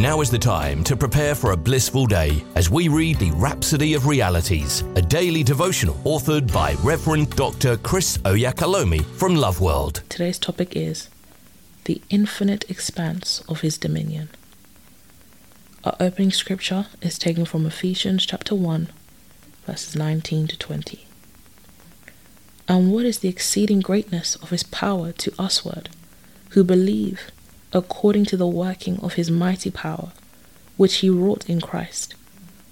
Now is the time to prepare for a blissful day as we read the Rhapsody of Realities, a daily devotional authored by Reverend Dr. Chris Oyakhilome from Love World. Today's topic is the infinite expanse of his dominion. Our opening scripture is taken from Ephesians chapter 1, verses 19 to 20. And what is the exceeding greatness of his power to usward, who believe, according to the working of his mighty power, which he wrought in Christ,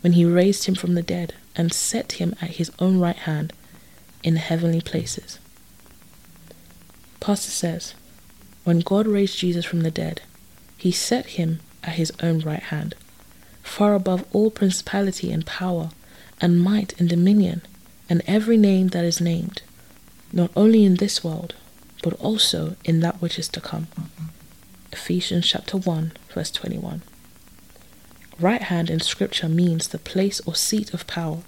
when he raised him from the dead and set him at his own right hand in heavenly places? Pastor says, when God raised Jesus from the dead, he set him at his own right hand, far above all principality and power, and might and dominion, and every name that is named, not only in this world, but also in that which is to come. Ephesians chapter 1, verse 21. Right hand in scripture means the place or seat of power.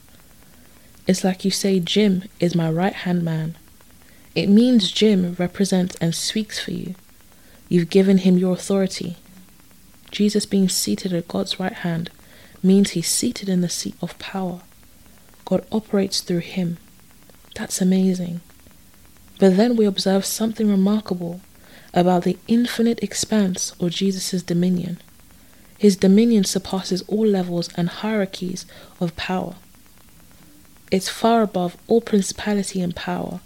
It's like you say, Jim is my right hand man. It means Jim represents and speaks for you. You've given him your authority. Jesus being seated at God's right hand means he's seated in the seat of power. God operates through him. That's amazing. But then we observe something remarkable about the infinite expanse of Jesus' dominion. His dominion surpasses all levels and hierarchies of power. It's far above all principality and power,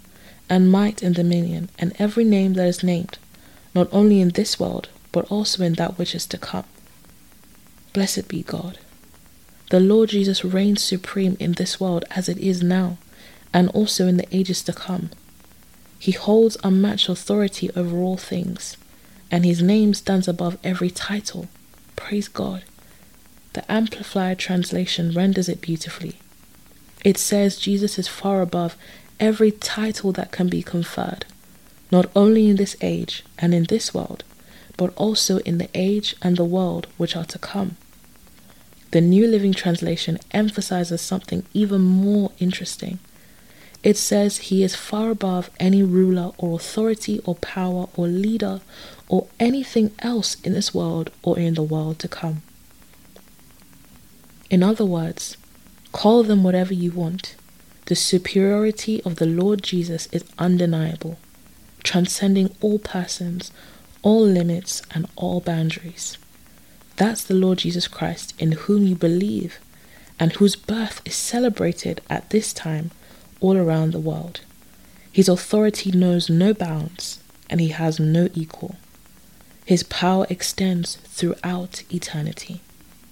and might and dominion, and every name that is named, not only in this world, but also in that which is to come. Blessed be God. The Lord Jesus reigns supreme in this world as it is now, and also in the ages to come. He holds unmatched authority over all things, and his name stands above every title. Praise God. The Amplified translation renders it beautifully. It says Jesus is far above every title that can be conferred not only in this age and in this world, but also in the age and the world which are to come. The New Living Translation emphasizes something even more interesting. It says he is far above any ruler or authority or power or leader or anything else in this world or in the world to come. In other words, call them whatever you want. The superiority of the Lord Jesus is undeniable transcending all persons, all limits, and all boundaries. That's the Lord Jesus Christ in whom you believe and whose birth is celebrated at this time all around the world. His authority knows no bounds and he has no equal. His power extends throughout eternity.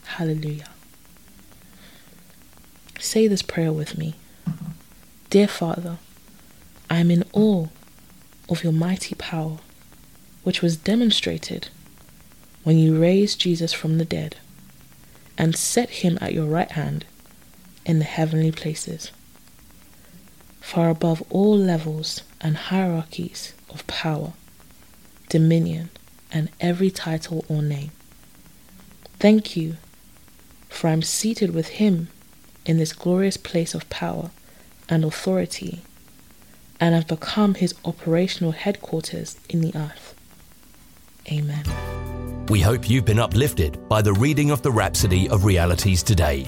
Hallelujah. Say this prayer with me. Dear Father, I am in awe of your mighty power, which was demonstrated when you raised Jesus from the dead and set him at your right hand in the heavenly places, far above all levels and hierarchies of power, dominion, and every title or name. Thank you, for I'm seated with him in this glorious place of power and authority and have become his operational headquarters in the earth. Amen. We hope you've been uplifted by the reading of the Rhapsody of Realities today.